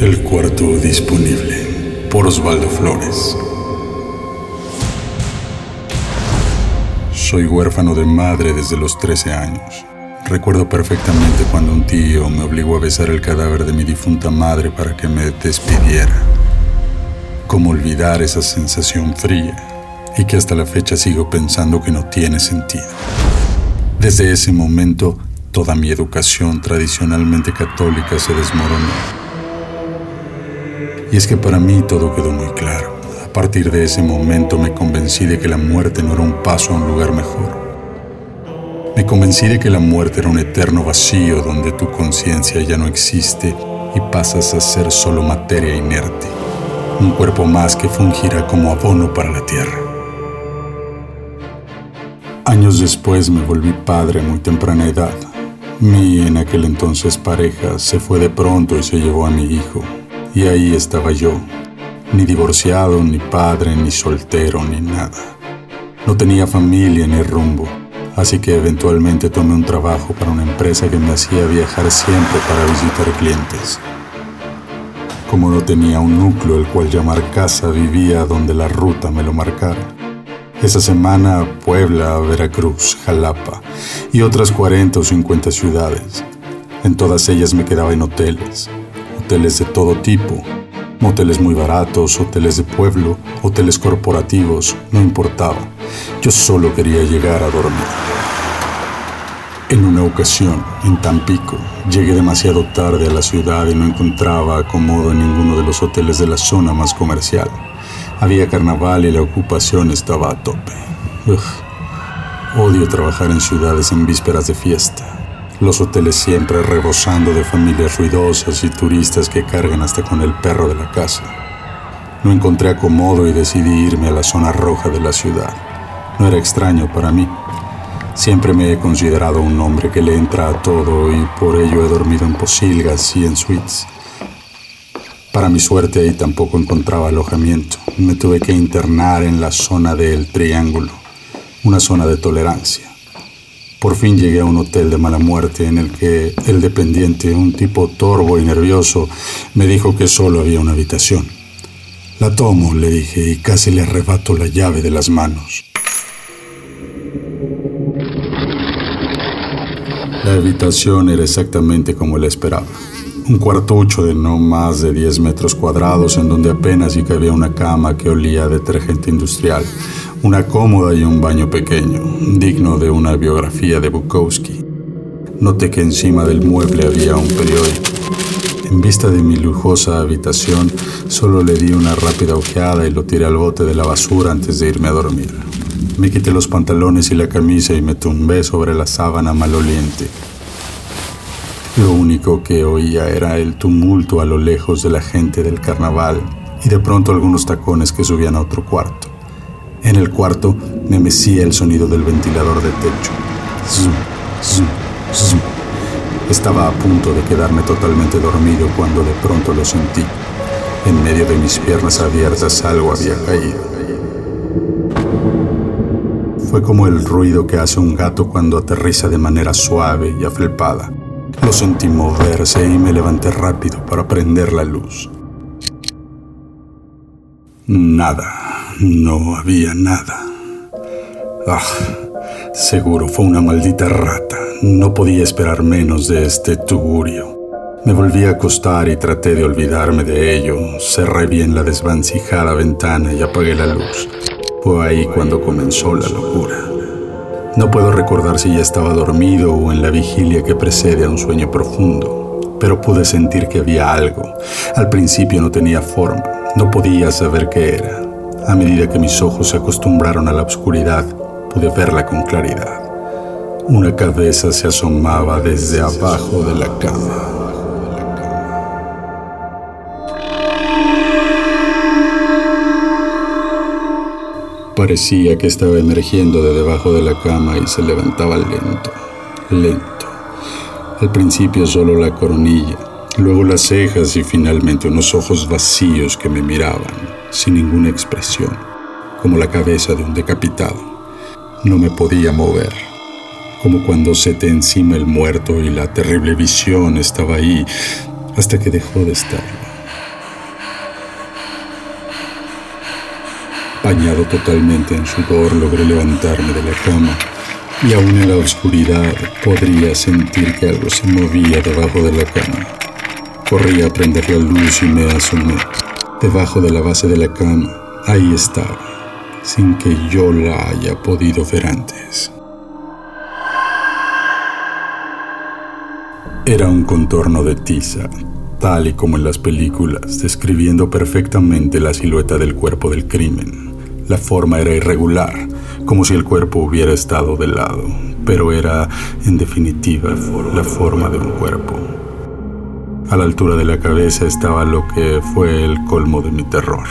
El cuarto disponible por Osvaldo Flores. Soy huérfano de madre desde los 13 años. Recuerdo perfectamente cuando un tío me obligó a besar el cadáver de mi difunta madre para que me despidiera. ¿Cómo olvidar esa sensación fría? Y que hasta la fecha sigo pensando que no tiene sentido. Desde ese momento, toda mi educación tradicionalmente católica se desmoronó. Y es que para mí todo quedó muy claro. A partir de ese momento me convencí de que la muerte no era un paso a un lugar mejor. Me convencí de que la muerte era un eterno vacío donde tu conciencia ya no existe y pasas a ser solo materia inerte, un cuerpo más que fungirá como abono para la tierra. Años después me volví padre a muy temprana edad. Mi en aquel entonces pareja se fue de pronto y se llevó a mi hijo. Y ahí estaba yo, ni divorciado, ni padre, ni soltero, ni nada. No tenía familia ni rumbo, así que eventualmente tomé un trabajo para una empresa que me hacía viajar siempre para visitar clientes. Como no tenía un núcleo el cual llamar casa, vivía donde la ruta me lo marcara. Esa semana Puebla, Veracruz, Jalapa y otras 40 o 50 ciudades. En todas ellas me quedaba en hoteles, hoteles de todo tipo, moteles muy baratos, hoteles de pueblo, hoteles corporativos, no importaba. Yo solo quería llegar a dormir. En una ocasión, en Tampico, llegué demasiado tarde a la ciudad y no encontraba acomodo en ninguno de los hoteles de la zona más comercial. Había carnaval y la ocupación estaba a tope. Odio trabajar en ciudades en vísperas de fiesta los hoteles siempre rebosando de familias ruidosas y turistas que cargan hasta con el perro de la casa. No encontré acomodo y decidí irme a la zona roja de la ciudad. No era extraño para mí. Siempre me he considerado un hombre que le entra a todo y por ello he dormido en posilgas y en suites. Para mi suerte ahí tampoco encontraba alojamiento. Me tuve que internar en la zona del Triángulo, una zona de tolerancia. Por fin llegué a un hotel de mala muerte en el que el dependiente, un tipo torvo y nervioso, me dijo que solo había una habitación. La tomo, le dije, y casi le arrebato la llave de las manos. La habitación era exactamente como la esperaba. Un cuartucho de no más de 10 metros cuadrados en donde apenas y cabía una cama que olía a detergente industrial, una cómoda y un baño pequeño, digno de una biografía de Bukowski. Noté que encima del mueble había un periódico. En vista de mi lujosa habitación, solo le di una rápida ojeada y lo tiré al bote de la basura antes de irme a dormir. Me quité los pantalones y la camisa y me tumbé sobre la sábana maloliente. Lo único que oía era el tumulto a lo lejos de la gente del carnaval y de pronto algunos tacones que subían a otro cuarto. En el cuarto me mecía el sonido del ventilador de techo. Estaba a punto de quedarme totalmente dormido cuando de pronto lo sentí. En medio de mis piernas abiertas algo había caído. Fue como el ruido que hace un gato cuando aterriza de manera suave y afelpada. Lo sentí moverse y me levanté rápido para prender la luz. Nada. No había nada. Ah, seguro fue una maldita rata. No podía esperar menos de este tugurio. Me volví a acostar y traté de olvidarme de ello. Cerré bien la desvancijada ventana y apagué la luz. Fue ahí cuando comenzó la locura. No puedo recordar si ya estaba dormido o en la vigilia que precede a un sueño profundo, pero pude sentir que había algo. Al principio no tenía forma, no podía saber qué era. A medida que mis ojos se acostumbraron a la oscuridad, pude verla con claridad. Una cabeza se asomaba desde abajo de la cama. Parecía que estaba emergiendo de debajo de la cama y se levantaba lento, lento. Al principio solo la coronilla, luego las cejas y finalmente unos ojos vacíos que me miraban sin ninguna expresión, como la cabeza de un decapitado. No me podía mover, como cuando se te encima el muerto y la terrible visión estaba ahí hasta que dejó de estarlo. Bañado totalmente en sudor, logré levantarme de la cama y aún en la oscuridad podría sentir que algo se movía debajo de la cama. Corrí a prender la luz y me asomé. Debajo de la base de la cama, ahí estaba, sin que yo la haya podido ver antes. Era un contorno de tiza, tal y como en las películas, describiendo perfectamente la silueta del cuerpo del crimen. La forma era irregular, como si el cuerpo hubiera estado de lado, pero era, en definitiva, la forma de un cuerpo. A la altura de la cabeza estaba lo que fue el colmo de mi terror.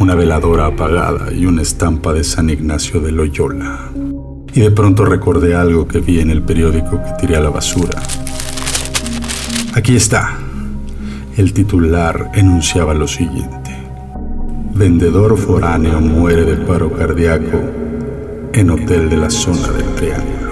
Una veladora apagada y una estampa de San Ignacio de Loyola. Y de pronto recordé algo que vi en el periódico que tiré a la basura. Aquí está. El titular enunciaba lo siguiente. Vendedor foráneo muere de paro cardíaco en hotel de la zona del Triángulo.